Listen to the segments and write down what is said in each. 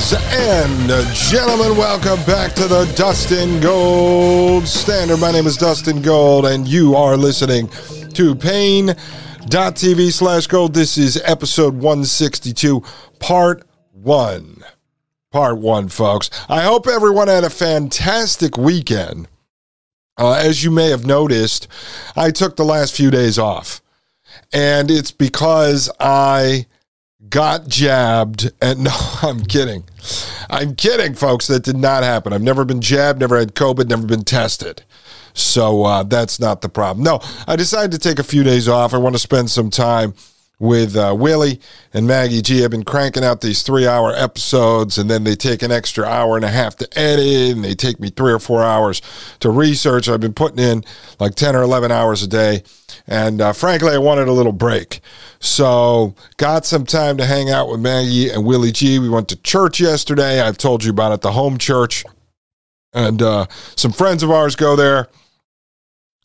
Ladies and gentlemen, welcome back to the Dustin Gold Standard. My name is Dustin Gold, and you are listening to Paine.tv slash gold. This is episode 162, part one. Part one, folks. I hope everyone had a fantastic weekend. Uh, as you may have noticed, I took the last few days off, and it's because I got jabbed and no i'm kidding i'm kidding folks. That did not happen. I've never been jabbed never had covid never been tested. So uh, that's not the problem. No i decided to take a few days off. I want to spend some time with uh, Willie and Maggie G. I've been cranking out these three hour episodes, and then they take an extra hour and a half to edit, and they take me three or four hours to research. I've been putting in like 10 or 11 hours a day. And uh, frankly, I wanted a little break. So, got some time to hang out with Maggie and Willie G. We went to church yesterday. I've told you about it, the home church. And uh, some friends of ours go there.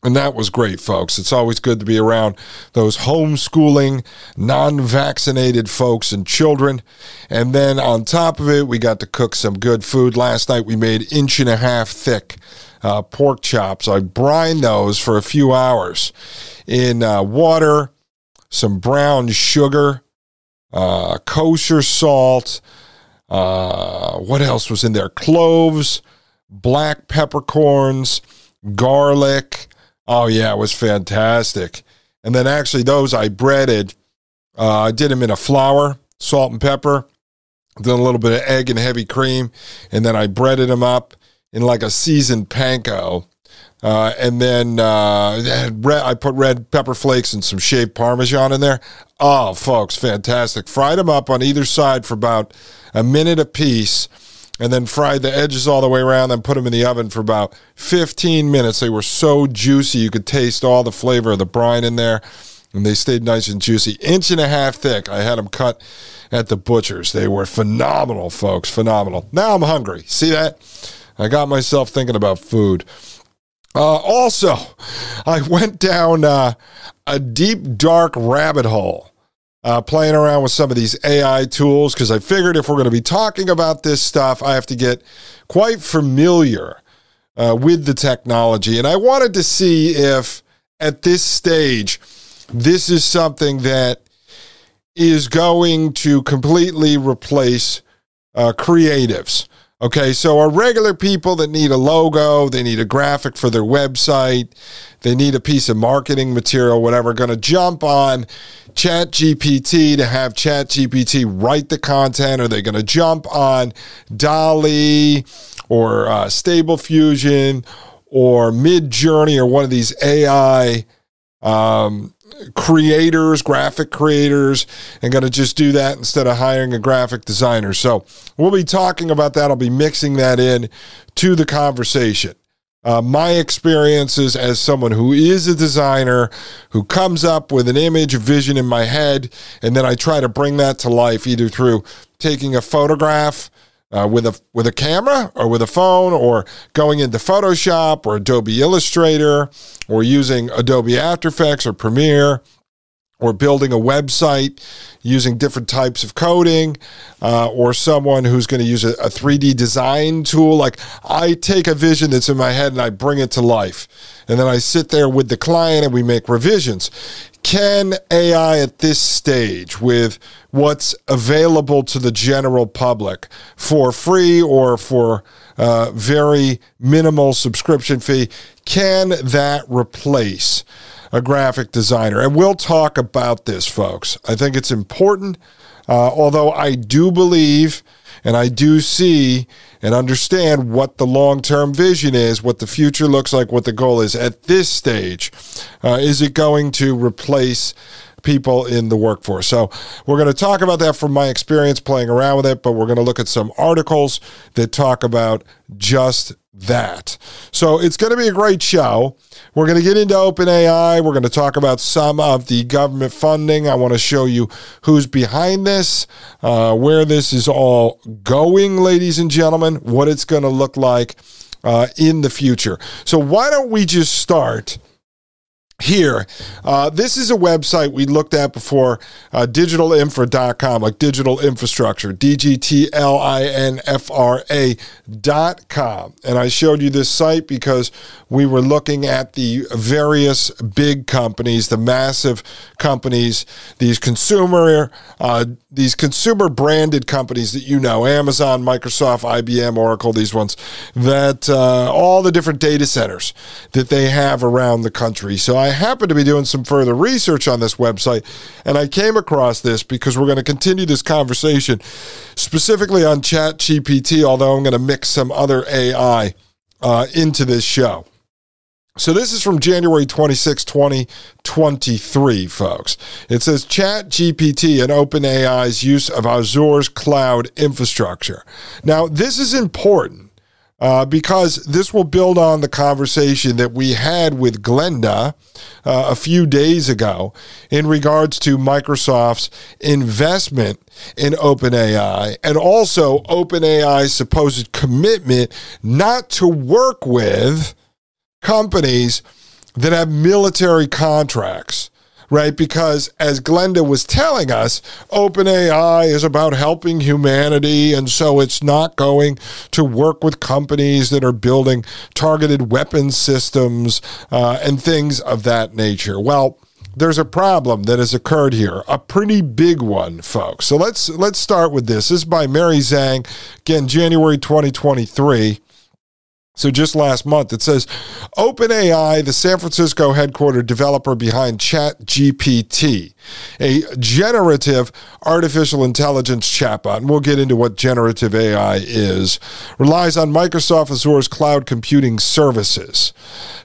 And that was great, folks. It's always good to be around those homeschooling, non vaccinated folks and children. And then on top of it, we got to cook some good food. Last night, we made inch and a half thick uh, pork chops. I brined those for a few hours in uh, water, some brown sugar, uh, kosher salt. Uh, what else was in there? Cloves, black peppercorns, garlic Oh yeah, it was fantastic. And then actually those I breaded. Uh, I did them in a flour, salt and pepper, then a little bit of egg and heavy cream, and then I breaded them up in like a seasoned panko. Uh, and then uh, red, I put red pepper flakes and some shaved Parmesan in there. Oh, folks, fantastic. Fried them up on either side for about a minute apiece and then fried the edges all the way around, and put them in the oven for about 15 minutes. They were so juicy, you could taste all the flavor of the brine in there, and they stayed nice and juicy. Inch and a half thick. I had them cut at the butcher's. They were phenomenal, folks, phenomenal. Now I'm hungry. See that? I got myself thinking about food. Uh, also, I went down uh, a deep, dark rabbit hole uh, playing around with some of these AI tools because I figured if we're going to be talking about this stuff, I have to get quite familiar uh, with the technology. And I wanted to see if at this stage, this is something that is going to completely replace uh, creatives. Okay, so our regular people that need a logo, they need a graphic for their website, they need a piece of marketing material, whatever, going to jump on ChatGPT to have ChatGPT write the content? Are they going to jump on DALL-E or uh, Stable Fusion or Midjourney or one of these AI um, creators, graphic creators, and going to just do that instead of hiring a graphic designer. So we'll be talking about that. I'll be mixing that in to the conversation. Uh, my experiences as someone who is a designer who comes up with an image, a vision in my head, and then I try to bring that to life either through taking a photograph uh, with a with a camera or with a phone or going into Photoshop or Adobe Illustrator or using Adobe After Effects or Premiere or building a website using different types of coding, uh, or someone who's going to use a, a 3D design tool. Like I take a vision that's in my head and I bring it to life. And then I sit there with the client and we make revisions. Can AI at this stage, with what's available to the general public for free or for uh, very minimal subscription fee, can that replace a graphic designer? And we'll talk about this, folks. I think it's important, uh, although I do believe and I do see and understand what the long term vision is, what the future looks like, what the goal is. At this stage, uh, is it going to replace people in the workforce? So, we're going to talk about that from my experience playing around with it, but we're going to look at some articles that talk about just that. So it's going to be a great show. We're going to get into OpenAI. We're going to talk about some of the government funding. I want to show you who's behind this, uh, where this is all going, ladies and gentlemen, what it's going to look like uh, in the future. So why don't we just start? Here. Uh, this is a website we looked at before, uh, digitalinfra.com, like digital infrastructure, D-G-T-L-I-N-F-R-A dot com. And I showed you this site because we were looking at the various big companies, the massive companies, these consumer, uh, these consumer branded companies that you know, Amazon, Microsoft, IBM, Oracle, these ones, that uh, all the different data centers that they have around the country. So I I happened to be doing some further research on this website and I came across this because we're going to continue this conversation specifically on Chat GPT, although I'm going to mix some other AI uh, into this show. So this is from January 26, 2023, folks. It says Chat GPT and OpenAI's use of Azure's cloud infrastructure. Now, this is important uh, because this will build on the conversation that we had with Glenda uh, a few days ago in regards to Microsoft's investment in OpenAI and also OpenAI's supposed commitment not to work with companies that have military contracts right? Because as Glenda was telling us, OpenAI is about helping humanity. And so it's not going to work with companies that are building targeted weapon systems uh, and things of that nature. Well, there's a problem that has occurred here, a pretty big one, folks. So let's let's start with this. This is by Mary Zhang, again, January 2023. So just last month, it says OpenAI, the San Francisco headquartered developer behind ChatGPT, a generative artificial intelligence chatbot, and we'll get into what generative AI is, relies on Microsoft Azure's cloud computing services.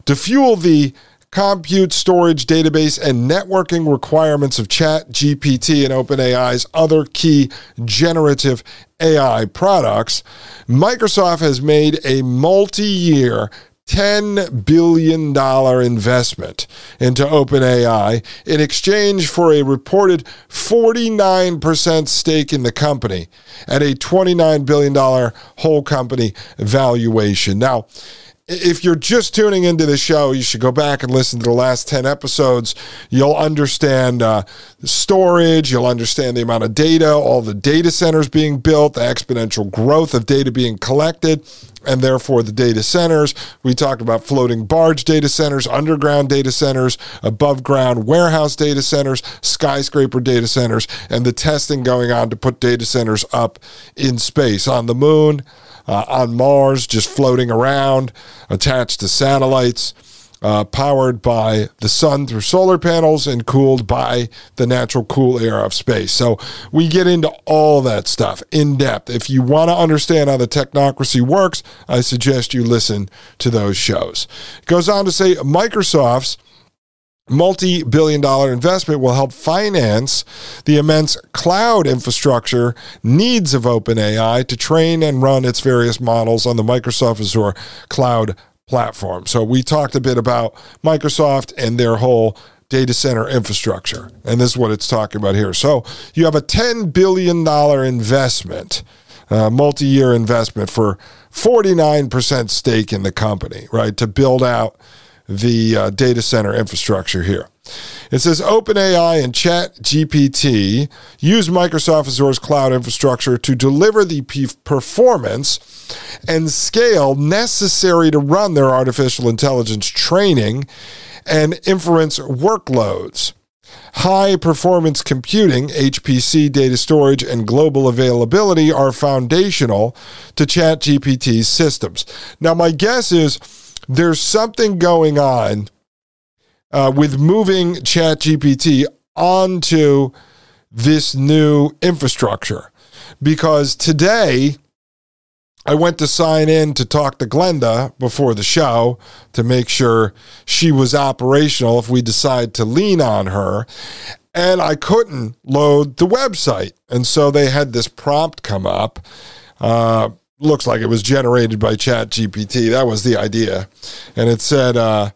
To fuel the compute, storage, database, and networking requirements of Chat GPT and OpenAI's other key generative AI products, Microsoft has made a multi year $10 billion investment into OpenAI in exchange for a reported 49% stake in the company at a $29 billion whole company valuation. Now, if you're just tuning into the show, you should go back and listen to the last 10 episodes. You'll understand uh, storage, you'll understand the amount of data, all the data centers being built, the exponential growth of data being collected, and therefore the data centers. We talked about floating barge data centers, underground data centers, above ground warehouse data centers, skyscraper data centers, and the testing going on to put data centers up in space on the moon uh, on Mars, just floating around, attached to satellites, uh, powered by the sun through solar panels and cooled by the natural cool air of space. So we get into all that stuff in depth. If you want to understand how the technocracy works, I suggest you listen to those shows. It goes on to say Microsoft's multi billion dollar investment will help finance the immense cloud infrastructure needs of OpenAI to train and run its various models on the Microsoft Azure cloud platform. So, we talked a bit about Microsoft and their whole data center infrastructure. And this is what it's talking about here. So, you have a $10 billion investment, uh, multi year investment for 49% stake in the company, right, to build out the uh, data center infrastructure here. It says OpenAI and ChatGPT use Microsoft Azure's cloud infrastructure to deliver the performance and scale necessary to run their artificial intelligence training and inference workloads. High performance computing, HPC data storage, and global availability are foundational to ChatGPT's systems. Now, my guess is there's something going on uh, with moving ChatGPT onto this new infrastructure because today I went to sign in to talk to Glenda before the show to make sure she was operational if we decide to lean on her. And I couldn't load the website. And so they had this prompt come up. Uh, looks like it was generated by ChatGPT. That was the idea. And it said, uh,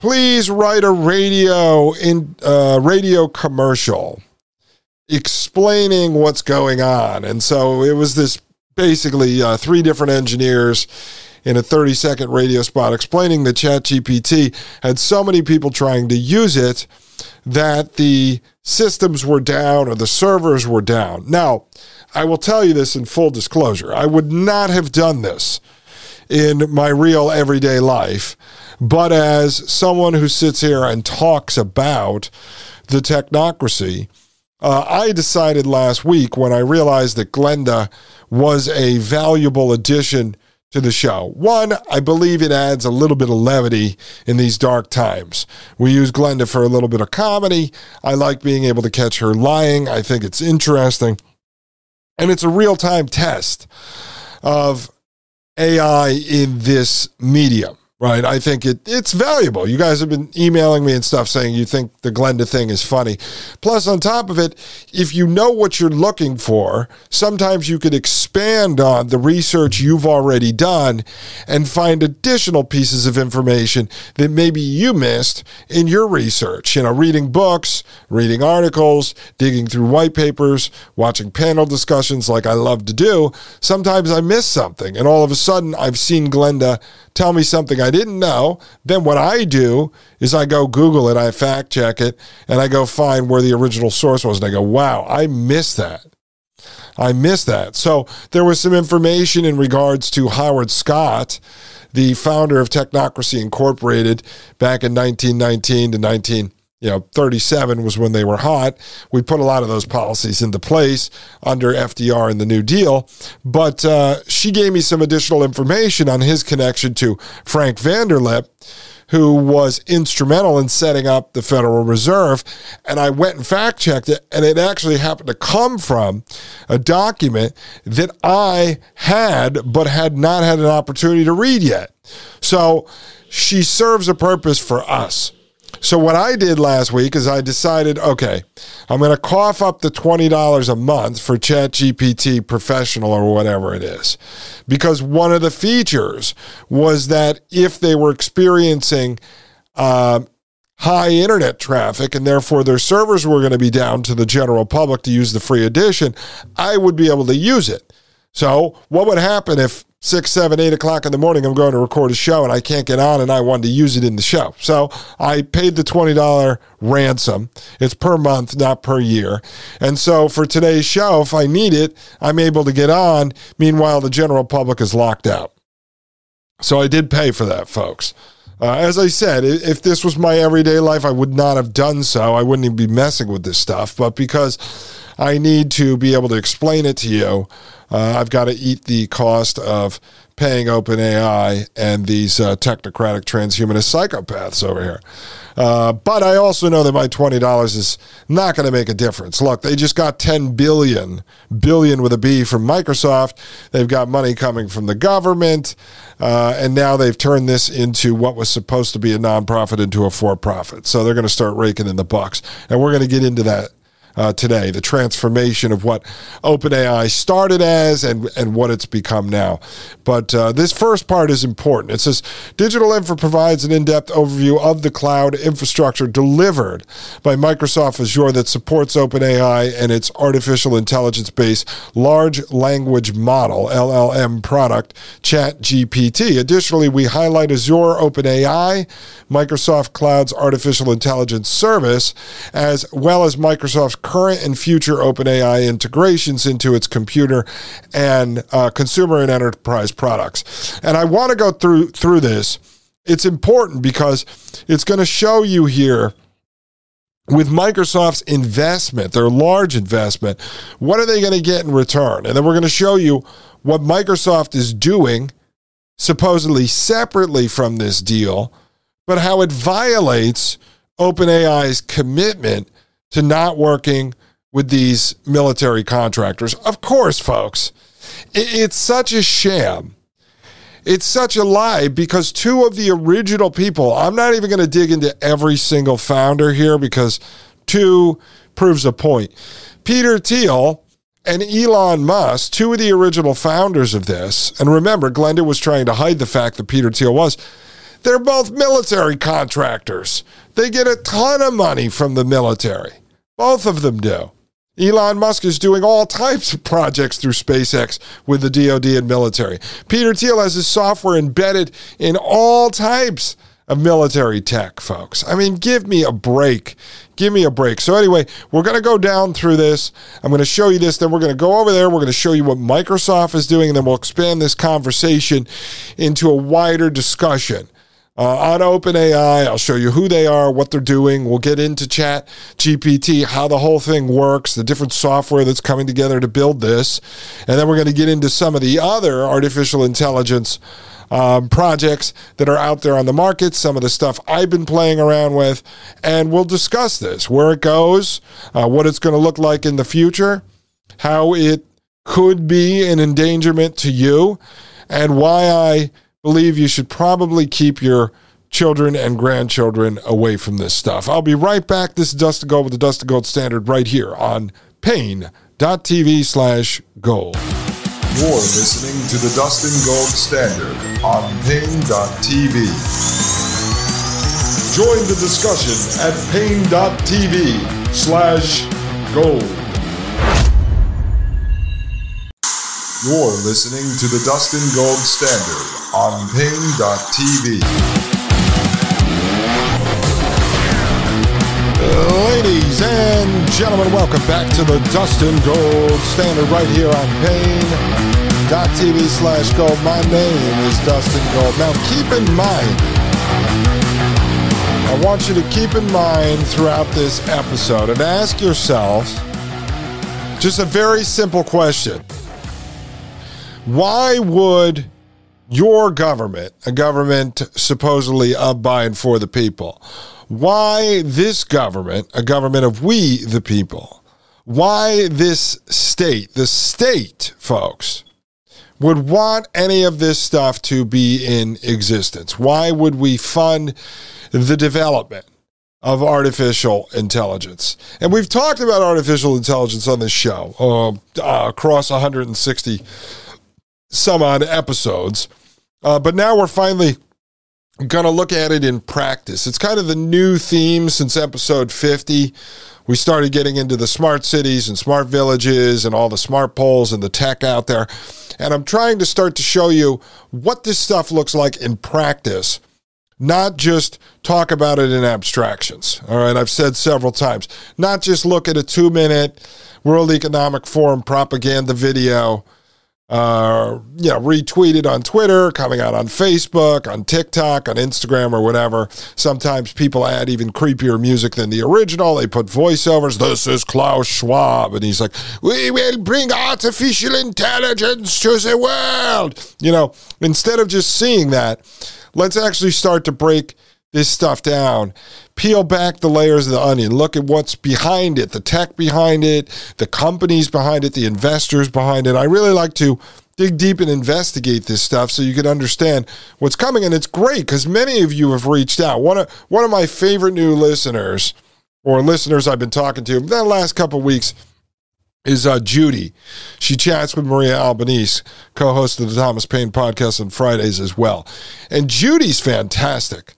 please write a radio in uh, radio commercial explaining what's going on. And so it was this basically uh, three different engineers in a 30 second radio spot explaining that ChatGPT had so many people trying to use it that the systems were down or the servers were down. Now, I will tell you this in full disclosure. I would not have done this in my real everyday life, but as someone who sits here and talks about the technocracy, uh, I decided last week when I realized that Glenda was a valuable addition to the show. One, I believe it adds a little bit of levity in these dark times. We use Glenda for a little bit of comedy. I like being able to catch her lying. I think it's interesting. And it's a real time test of AI in this medium right? I think it it's valuable. You guys have been emailing me and stuff saying you think the Glenda thing is funny. Plus, on top of it, if you know what you're looking for, sometimes you could expand on the research you've already done and find additional pieces of information that maybe you missed in your research. You know, reading books, reading articles, digging through white papers, watching panel discussions like I love to do. Sometimes I miss something, and all of a sudden I've seen Glenda tell me something I didn't know. Then what I do is I go Google it, I fact check it, and I go find where the original source was. And I go, wow, I missed that. I missed that. So there was some information in regards to Howard Scott, the founder of Technocracy Incorporated back in 1919 to 19 you know, 37 was when they were hot. We put a lot of those policies into place under FDR and the New Deal. But uh, she gave me some additional information on his connection to Frank Vanderlip, who was instrumental in setting up the Federal Reserve. And I went and fact checked it, and it actually happened to come from a document that I had, but had not had an opportunity to read yet. So she serves a purpose for us so what I did last week is I decided, okay, I'm going to cough up the $20 a month for ChatGPT Professional or whatever it is. Because one of the features was that if they were experiencing uh, high internet traffic and therefore their servers were going to be down to the general public to use the free edition, I would be able to use it. So, what would happen if six, seven, eight o'clock in the morning, I'm going to record a show and I can't get on and I wanted to use it in the show. So I paid the $20 ransom. It's per month, not per year. And so for today's show, if I need it, I'm able to get on. Meanwhile, the general public is locked out. So I did pay for that, folks. Uh, as I said, if this was my everyday life, I would not have done so. I wouldn't even be messing with this stuff. But because I need to be able to explain it to you, uh, I've got to eat the cost of paying OpenAI and these uh, technocratic transhumanist psychopaths over here. Uh, but I also know that my twenty dollars is not going to make a difference. Look, they just got ten billion, billion with a B from Microsoft. They've got money coming from the government, uh, and now they've turned this into what was supposed to be a nonprofit into a for-profit. So they're going to start raking in the bucks, and we're going to get into that uh, today, the transformation of what OpenAI started as and, and what it's become now. But uh, this first part is important. It says Digital Infra provides an in depth overview of the cloud infrastructure delivered by Microsoft Azure that supports OpenAI and its artificial intelligence based large language model, LLM product, ChatGPT. Additionally, we highlight Azure OpenAI, Microsoft Cloud's artificial intelligence service, as well as Microsoft's current and future OpenAI integrations into its computer and uh, consumer and enterprise products. And I want to go through through this. It's important because it's going to show you here with Microsoft's investment, their large investment, what are they going to get in return? And then we're going to show you what Microsoft is doing, supposedly separately from this deal, but how it violates OpenAI's commitment to not working with these military contractors. Of course, folks, it's such a sham it's such a lie because two of the original people, I'm not even going to dig into every single founder here because two proves a point. Peter Thiel and Elon Musk, two of the original founders of this, and remember, Glenda was trying to hide the fact that Peter Thiel was, they're both military contractors. They get a ton of money from the military. Both of them do. Elon Musk is doing all types of projects through SpaceX with the DoD and military. Peter Thiel has his software embedded in all types of military tech, folks. I mean, give me a break. Give me a break. So, anyway, we're going to go down through this. I'm going to show you this. Then we're going to go over there. We're going to show you what Microsoft is doing. And then we'll expand this conversation into a wider discussion uh, on OpenAI. I'll show you who they are, what they're doing. We'll get into Chat GPT, how the whole thing works, the different software that's coming together to build this. And then we're going to get into some of the other artificial intelligence um, projects that are out there on the market, some of the stuff I've been playing around with. And we'll discuss this where it goes, uh, what it's going to look like in the future, how it could be an endangerment to you, and why I believe you should probably keep your children and grandchildren away from this stuff. I'll be right back. This is Dustin Gold with the Dustin Gold Standard right here on Paine.tv slash gold. You're listening to the Dustin Gold Standard on Paine.tv. Join the discussion at Paine.tv slash gold. You're listening to the Dustin Gold Standard on Paine.tv. Ladies and gentlemen, welcome back to the Dustin Gold Standard right here on Paine.tv slash gold. My name is Dustin Gold. Now keep in mind, I want you to keep in mind throughout this episode and ask yourself just a very simple question why would your government, a government supposedly of by and for the people, why this government, a government of we the people, why this state, the state, folks, would want any of this stuff to be in existence? Why would we fund the development of artificial intelligence? And we've talked about artificial intelligence on this show uh, uh, across 160 some odd episodes. Uh, but now we're finally going to look at it in practice. It's kind of the new theme since episode 50. We started getting into the smart cities and smart villages and all the smart poles and the tech out there. And I'm trying to start to show you what this stuff looks like in practice, not just talk about it in abstractions. All right, I've said several times, not just look at a two minute World Economic Forum propaganda video uh, you know, retweeted on Twitter, coming out on Facebook, on TikTok, on Instagram, or whatever. Sometimes people add even creepier music than the original. They put voiceovers. This is Klaus Schwab. And he's like, We will bring artificial intelligence to the world. You know, instead of just seeing that, let's actually start to break this stuff down. Peel back the layers of the onion. Look at what's behind it, the tech behind it, the companies behind it, the investors behind it. I really like to dig deep and investigate this stuff so you can understand what's coming. And it's great because many of you have reached out. One of one of my favorite new listeners or listeners I've been talking to the last couple of weeks is uh, Judy. She chats with Maria Albanese, co-host of the Thomas Paine podcast on Fridays as well. And Judy's fantastic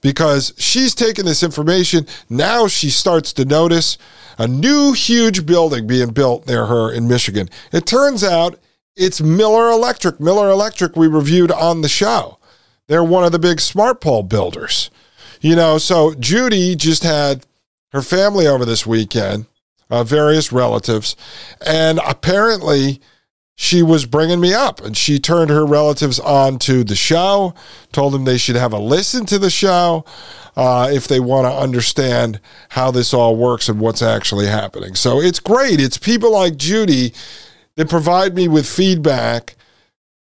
because she's taken this information. Now she starts to notice a new huge building being built near her in Michigan. It turns out it's Miller Electric. Miller Electric we reviewed on the show. They're one of the big smart pole builders. You know, so Judy just had her family over this weekend uh, various relatives. And apparently, she was bringing me up and she turned her relatives on to the show, told them they should have a listen to the show uh, if they want to understand how this all works and what's actually happening. So it's great. It's people like Judy that provide me with feedback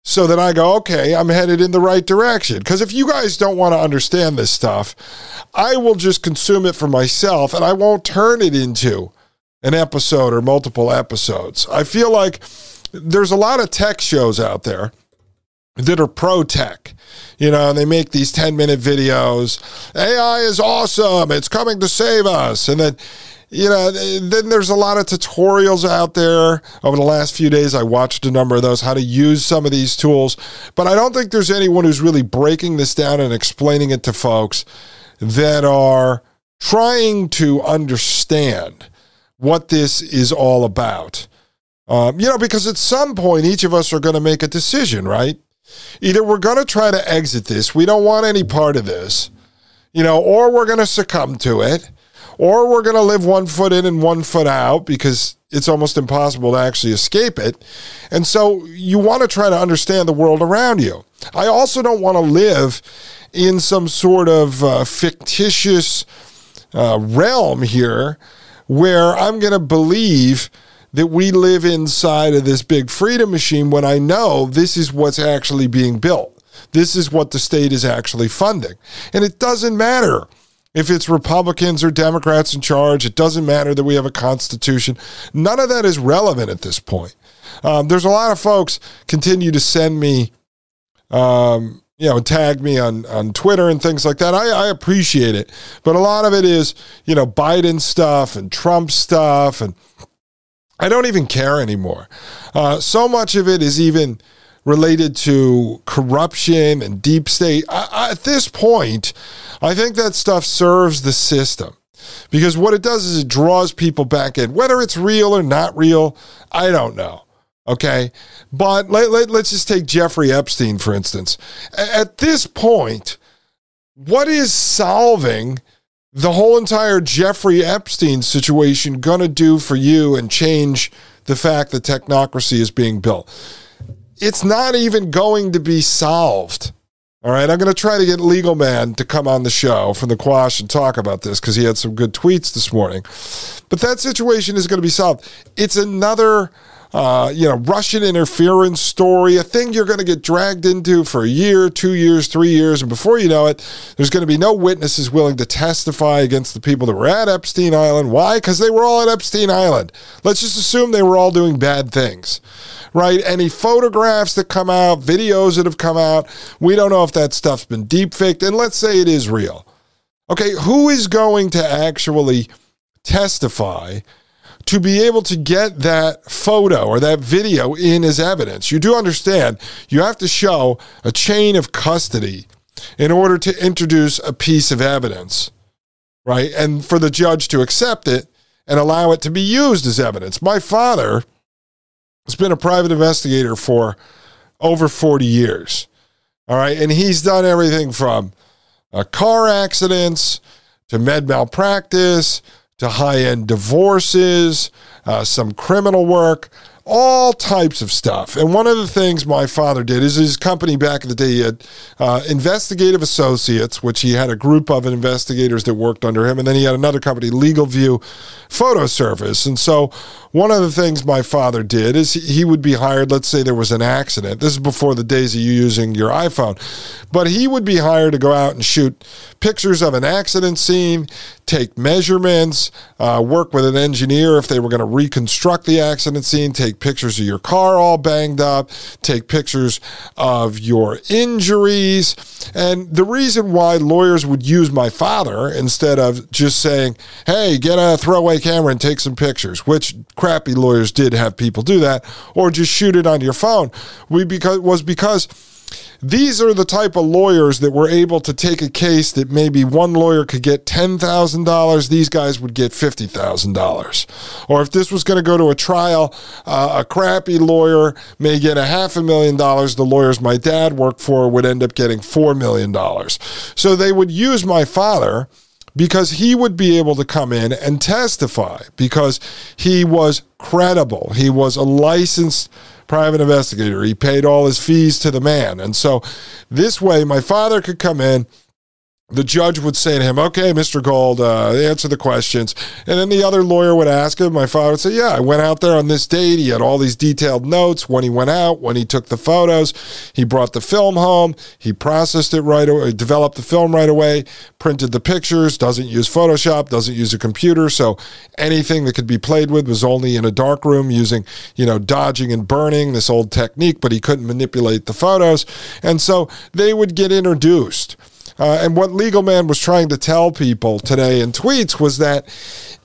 so that I go, okay, I'm headed in the right direction. Because if you guys don't want to understand this stuff, I will just consume it for myself and I won't turn it into an episode or multiple episodes. I feel like there's a lot of tech shows out there that are pro tech. You know, and they make these 10 minute videos. AI is awesome. It's coming to save us. And then, you know, then there's a lot of tutorials out there. Over the last few days, I watched a number of those, how to use some of these tools. But I don't think there's anyone who's really breaking this down and explaining it to folks that are trying to understand what this is all about. Um, you know, because at some point, each of us are going to make a decision, right? Either we're going to try to exit this, we don't want any part of this, you know, or we're going to succumb to it, or we're going to live one foot in and one foot out because it's almost impossible to actually escape it. And so you want to try to understand the world around you. I also don't want to live in some sort of uh, fictitious uh, realm here where I'm going to believe that we live inside of this big freedom machine when I know this is what's actually being built. This is what the state is actually funding. And it doesn't matter if it's Republicans or Democrats in charge. It doesn't matter that we have a constitution. None of that is relevant at this point. Um, there's a lot of folks continue to send me um, you know, tag me on, on Twitter and things like that. I, I appreciate it. But a lot of it is, you know, Biden stuff and Trump stuff. And I don't even care anymore. Uh, so much of it is even related to corruption and deep state. I, I, at this point, I think that stuff serves the system because what it does is it draws people back in. Whether it's real or not real, I don't know. Okay. But let, let, let's just take Jeffrey Epstein, for instance. At this point, what is solving the whole entire Jeffrey Epstein situation going to do for you and change the fact that technocracy is being built? It's not even going to be solved. All right, I'm going to try to get Legal Man to come on the show from the Quash and talk about this because he had some good tweets this morning. But that situation is going to be solved. It's another uh, you know, Russian interference story, a thing you're going to get dragged into for a year, two years, three years. And before you know it, there's going to be no witnesses willing to testify against the people that were at Epstein Island. Why? Because they were all at Epstein Island. Let's just assume they were all doing bad things, right? Any photographs that come out, videos that have come out, we don't know if that stuff's been deep faked. And let's say it is real. Okay, who is going to actually testify to be able to get that photo or that video in as evidence. You do understand you have to show a chain of custody in order to introduce a piece of evidence, right? And for the judge to accept it and allow it to be used as evidence. My father has been a private investigator for over 40 years. All right. And he's done everything from uh, car accidents to med malpractice to high end divorces, uh, some criminal work, all types of stuff. And one of the things my father did is his company back in the day, he had uh, Investigative Associates, which he had a group of investigators that worked under him. And then he had another company, Legal View Photo Service. And so one of the things my father did is he would be hired, let's say there was an accident. This is before the days of you using your iPhone. But he would be hired to go out and shoot pictures of an accident scene, take measurements, uh, work with an engineer if they were going to reconstruct the accident scene, take pictures of your car all banged up, take pictures of your injuries. And the reason why lawyers would use my father instead of just saying, hey, get a throwaway camera and take some pictures, which crappy lawyers did have people do that, or just shoot it on your phone, we because was because these are the type of lawyers that were able to take a case that maybe one lawyer could get $10,000, these guys would get $50,000. Or if this was going to go to a trial, uh, a crappy lawyer may get a half a million dollars. The lawyers my dad worked for would end up getting $4 million. So they would use my father because he would be able to come in and testify because he was credible. He was a licensed private investigator. He paid all his fees to the man. And so this way, my father could come in the judge would say to him, "Okay, Mr. Gold, uh, answer the questions," and then the other lawyer would ask him. My father would say, "Yeah, I went out there on this date. He had all these detailed notes when he went out, when he took the photos. He brought the film home. He processed it right away, developed the film right away, printed the pictures. Doesn't use Photoshop. Doesn't use a computer. So anything that could be played with was only in a dark room using, you know, dodging and burning this old technique. But he couldn't manipulate the photos, and so they would get introduced." Uh, and what Legal Man was trying to tell people today in tweets was that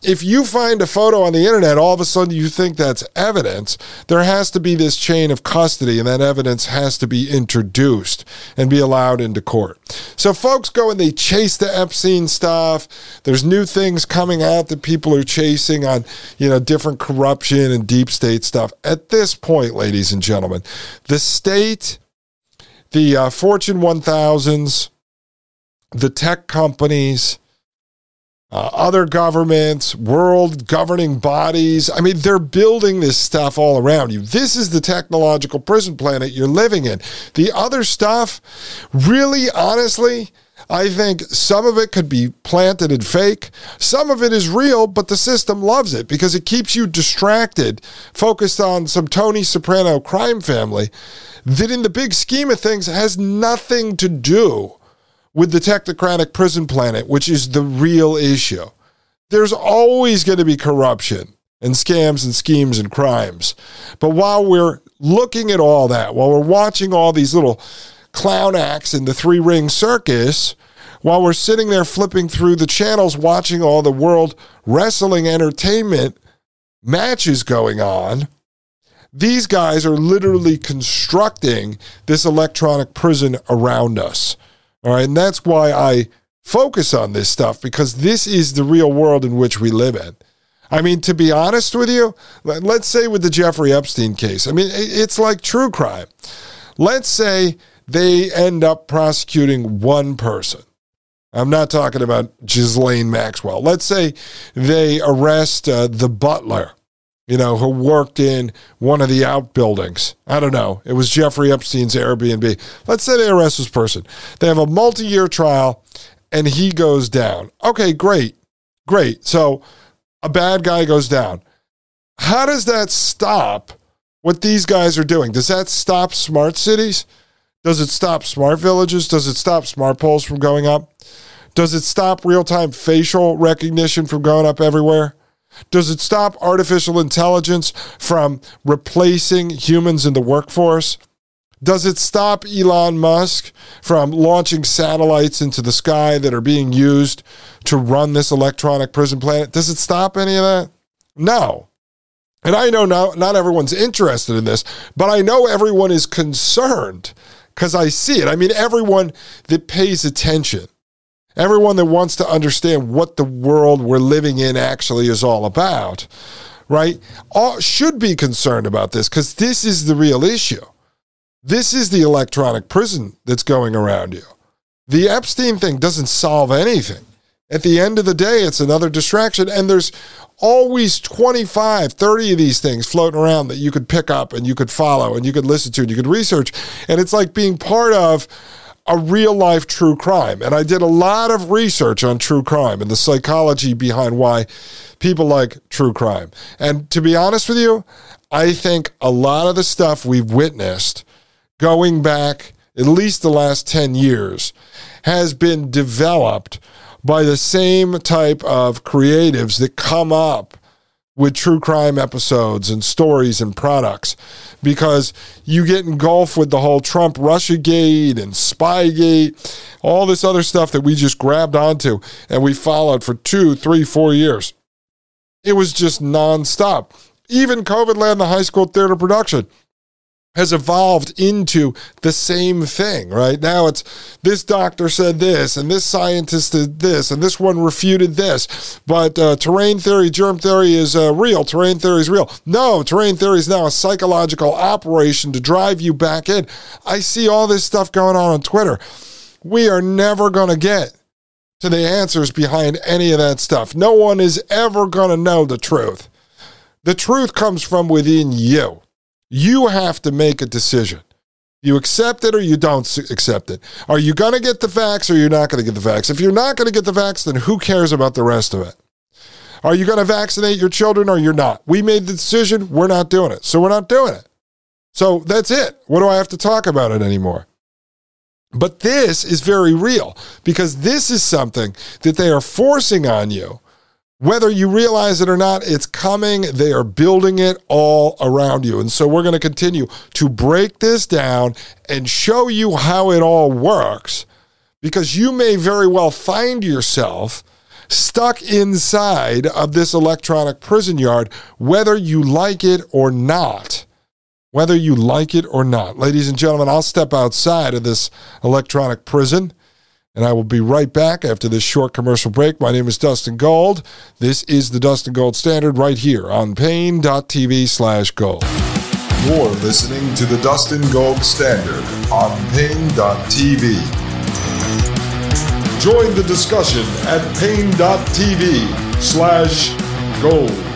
if you find a photo on the internet, all of a sudden you think that's evidence, there has to be this chain of custody, and that evidence has to be introduced and be allowed into court. So folks go and they chase the Epstein stuff. There's new things coming out that people are chasing on, you know, different corruption and deep state stuff. At this point, ladies and gentlemen, the state, the uh, Fortune 1000s, the tech companies, uh, other governments, world governing bodies. I mean, they're building this stuff all around you. This is the technological prison planet you're living in. The other stuff, really, honestly, I think some of it could be planted and fake. Some of it is real, but the system loves it because it keeps you distracted, focused on some Tony Soprano crime family that, in the big scheme of things, has nothing to do with the technocratic prison planet, which is the real issue. There's always going to be corruption and scams and schemes and crimes. But while we're looking at all that, while we're watching all these little clown acts in the three ring circus, while we're sitting there flipping through the channels watching all the world wrestling entertainment matches going on, these guys are literally constructing this electronic prison around us. All right. And that's why I focus on this stuff because this is the real world in which we live in. I mean, to be honest with you, let's say with the Jeffrey Epstein case, I mean, it's like true crime. Let's say they end up prosecuting one person. I'm not talking about Ghislaine Maxwell. Let's say they arrest uh, the butler you know, who worked in one of the outbuildings. I don't know. It was Jeffrey Epstein's Airbnb. Let's say they arrest this person. They have a multi year trial and he goes down. Okay, great. Great. So a bad guy goes down. How does that stop what these guys are doing? Does that stop smart cities? Does it stop smart villages? Does it stop smart poles from going up? Does it stop real time facial recognition from going up everywhere? Does it stop artificial intelligence from replacing humans in the workforce? Does it stop Elon Musk from launching satellites into the sky that are being used to run this electronic prison planet? Does it stop any of that? No. And I know not, not everyone's interested in this, but I know everyone is concerned because I see it. I mean, everyone that pays attention everyone that wants to understand what the world we're living in actually is all about, right, all, should be concerned about this because this is the real issue. This is the electronic prison that's going around you. The Epstein thing doesn't solve anything. At the end of the day, it's another distraction. And there's always 25, 30 of these things floating around that you could pick up and you could follow and you could listen to and you could research. And it's like being part of a real life true crime. And I did a lot of research on true crime and the psychology behind why people like true crime. And to be honest with you, I think a lot of the stuff we've witnessed going back at least the last 10 years has been developed by the same type of creatives that come up with true crime episodes and stories and products because you get engulfed with the whole Trump Russia gate and Spygate, all this other stuff that we just grabbed onto and we followed for two, three, four years. It was just nonstop. Even COVID Land, the high school theater production has evolved into the same thing, right? Now it's this doctor said this, and this scientist did this, and this one refuted this. But uh, terrain theory, germ theory is uh, real. Terrain theory is real. No, terrain theory is now a psychological operation to drive you back in. I see all this stuff going on on Twitter. We are never going to get to the answers behind any of that stuff. No one is ever going to know the truth. The truth comes from within you. You have to make a decision. You accept it or you don't accept it. Are you going to get the facts or you're not going to get the facts? If you're not going to get the facts, then who cares about the rest of it? Are you going to vaccinate your children or you're not? We made the decision. We're not doing it. So we're not doing it. So that's it. What do I have to talk about it anymore? But this is very real because this is something that they are forcing on you whether you realize it or not, it's coming. They are building it all around you. And so we're going to continue to break this down and show you how it all works because you may very well find yourself stuck inside of this electronic prison yard, whether you like it or not. Whether you like it or not. Ladies and gentlemen, I'll step outside of this electronic prison and I will be right back after this short commercial break. My name is Dustin Gold. This is the Dustin Gold Standard right here on Paine.tv slash gold. You're listening to the Dustin Gold Standard on Paine.tv. Join the discussion at Paine.tv slash gold.